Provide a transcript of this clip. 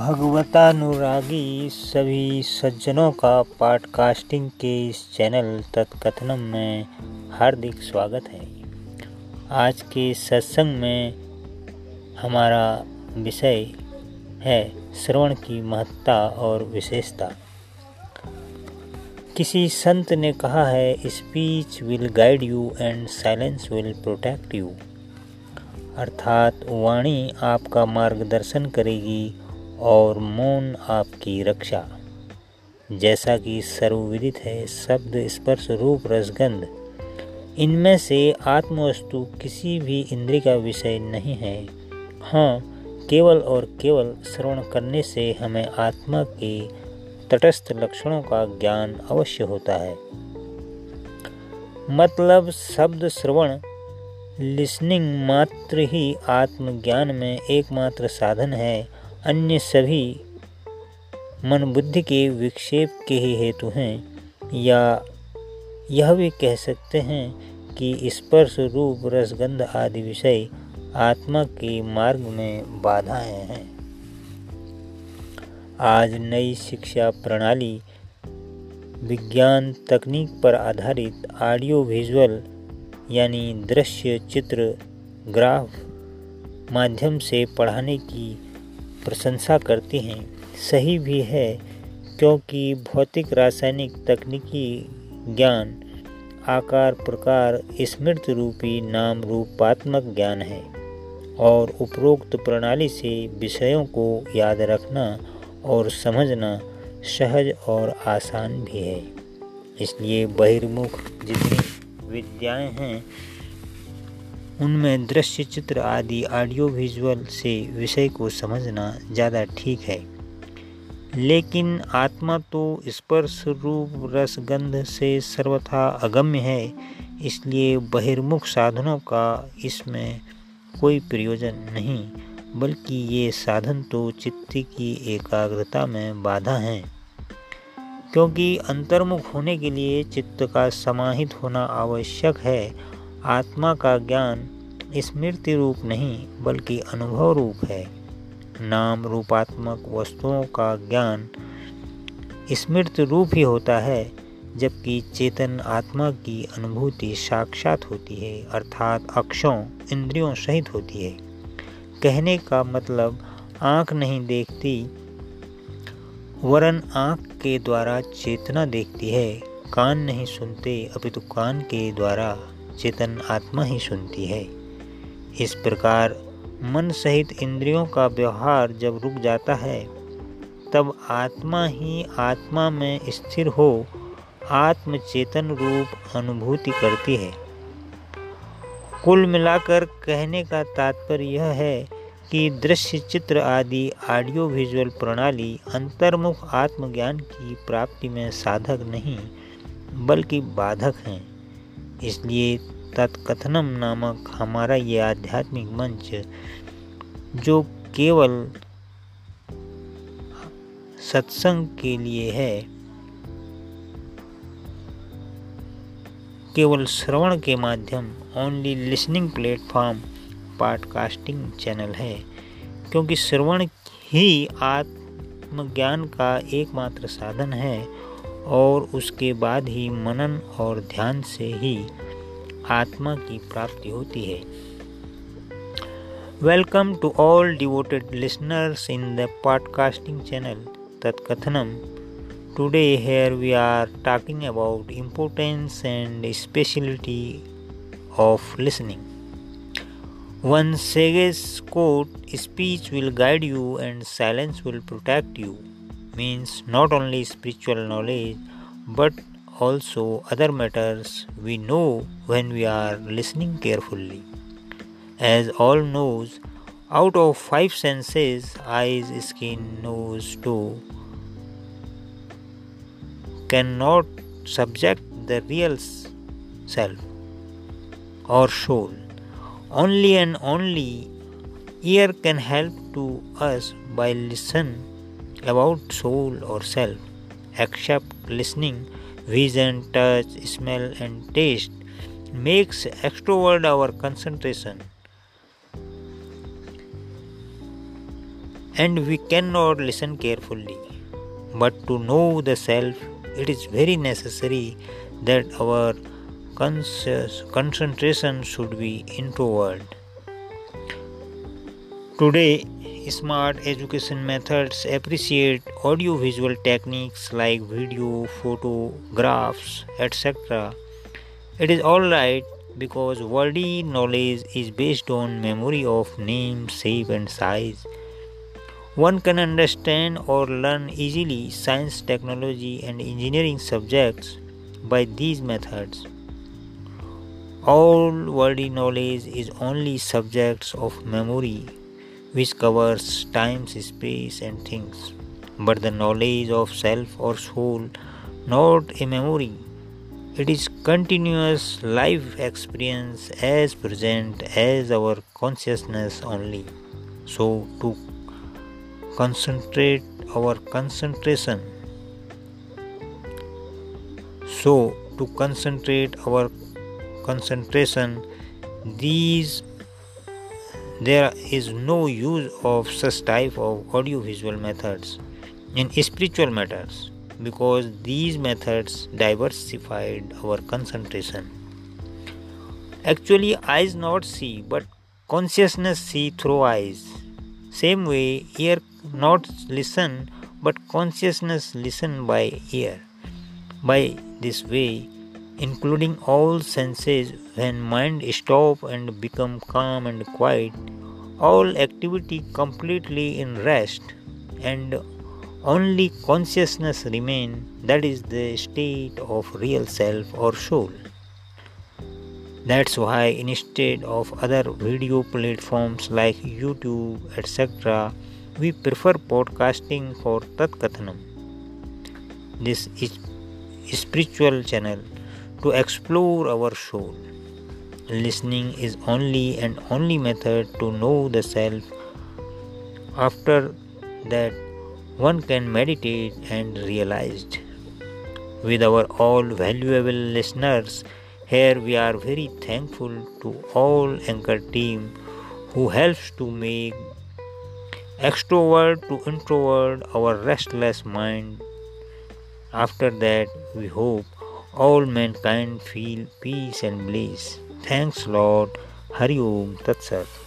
भगवतानुरागी सभी सज्जनों का पॉडकास्टिंग के इस चैनल तत्कथनम में हार्दिक स्वागत है। आज के सत्संग में हमारा विषय है श्रवण की महत्ता और विशेषता। किसी संत ने कहा है speech will guide you and silence will protect you अर्थात वाणी आपका मार्गदर्शन करेगी और मौन आपकी रक्षा। जैसा कि सर्वविदित है, शब्द, स्पर्श, रूप, रसगंध, इनमें से आत्मवस्तु किसी भी इंद्रिय का विषय नहीं है। हाँ केवल और केवल श्रवण करने से हमें आत्मा के तटस्थ लक्षणों का ज्ञान अवश्य होता है। मतलब शब्द श्रवण लिसनिंग मात्र ही आत्मज्ञान में एकमात्र साधन है। अन्य सभी मन बुद्धि के विक्षेप के ही हेतु हैं, या यह भी कह सकते हैं कि स्पर्श, रूप, रसगंध आदि विषय आत्मा के मार्ग में बाधाएँ हैं। आज नई शिक्षा प्रणाली, विज्ञान तकनीक पर आधारित ऑडियो विजुअल यानी दृश्य चित्र ग्राफ माध्यम से पढ़ाने की प्रशंसा करती हैं। सही भी है, क्योंकि भौतिक रासायनिक तकनीकी ज्ञान, आकार, प्रकार, स्मृति रूपी नाम रूपात्मक ज्ञान है और उपरोक्त प्रणाली से विषयों को याद रखना और समझना सहज और आसान भी है। इसलिए बहिर्मुख जितनी विद्याएँ हैं उनमें दृश्य चित्र आदि ऑडियो विजुअल से विषय को समझना ज़्यादा ठीक है। लेकिन आत्मा तो स्पर्श रूप रसगंध से सर्वथा अगम्य है, इसलिए बहिर्मुख साधनों का इसमें कोई प्रयोजन नहीं, बल्कि ये साधन तो चित्त की एकाग्रता में बाधा हैं। क्योंकि अंतर्मुख होने के लिए चित्त का समाहित होना आवश्यक है आत्मा का ज्ञान स्मृति रूप नहीं, बल्कि अनुभव रूप है। नाम रूपात्मक वस्तुओं का ज्ञान स्मृति रूप ही होता है, जबकि चेतन आत्मा की अनुभूति साक्षात होती है, अर्थात अक्षों, इंद्रियों सहित होती है। कहने का मतलब आँख नहीं देखती, वरन आँख के द्वारा चेतना देखती है, कान नहीं सुनते, अपितु कान के द्वारा। चेतन आत्मा ही सुनती है। इस प्रकार मन सहित इंद्रियों का व्यवहार जब रुक जाता है, तब आत्मा ही आत्मा में स्थिर हो आत्म चेतन रूप अनुभूति करती है। कुल मिलाकर कहने का तात्पर्य यह है कि दृश्य चित्र आदि ऑडियो विजुअल प्रणाली अंतर्मुख आत्मज्ञान की प्राप्ति में साधक नहीं, बल्कि बाधक हैं। इसलिए तत्कथनम नामक हमारा ये आध्यात्मिक मंच, जो केवल सत्संग के लिए है, केवल श्रवण के माध्यम only listening platform podcasting channel है, क्योंकि श्रवण ही आत्मज्ञान का एकमात्र साधन है और उसके बाद ही मनन और ध्यान से ही आत्मा की प्राप्ति होती है। Welcome to all devoted listeners in the podcasting channel Tatkathanam today here we are talking about importance and speciality of listening One sage's quote, speech will guide you and silence will protect you, means not only spiritual knowledge but also other matters we know when we are listening carefully. As all knows, out of five senses, eyes, skin, nose, toe, cannot subject the real self or soul. Only and only ear can help to us by listen about soul or self. Except listening vision, touch, smell, and taste makes extrovert our concentration. and we cannot listen carefully. But to know the self, it is very necessary that our conscious concentration should be introvert. Today, smart education methods appreciate audio-visual techniques like video, photographs, etc. It is all right because worldly knowledge is based on memory of name, shape, and size. One can understand or learn easily science, technology, and engineering subjects by these methods. All worldly knowledge is only subjects of memory, which covers time, space, and things. But the knowledge of self or soul, not a memory, it is continuous life experience as present as our consciousness only. So to concentrate our concentration. So to concentrate our concentration these there is no use of such type of audio visual methods in spiritual matters because these methods diversified our concentration. Actually, eyes not see, but consciousness see through eyes. Same way, ear not listen, but consciousness listen by ear. By this way, including all senses, when mind stop and become calm and quiet, all activity completely in rest and only consciousness remain that is the state of real self or soul. That's why instead of other video platforms like youtube etc we prefer podcasting for tatkathanam this is spiritual channel to explore our soul listening is only and only method to know the self after that one can meditate and realized. With our all valuable listeners, here we are very thankful to all anchor team who helps to make extrovert to introvert our restless mind. After that, we hope all mankind feel peace and bliss. Thanks, Lord. Hari Om Tat Sat.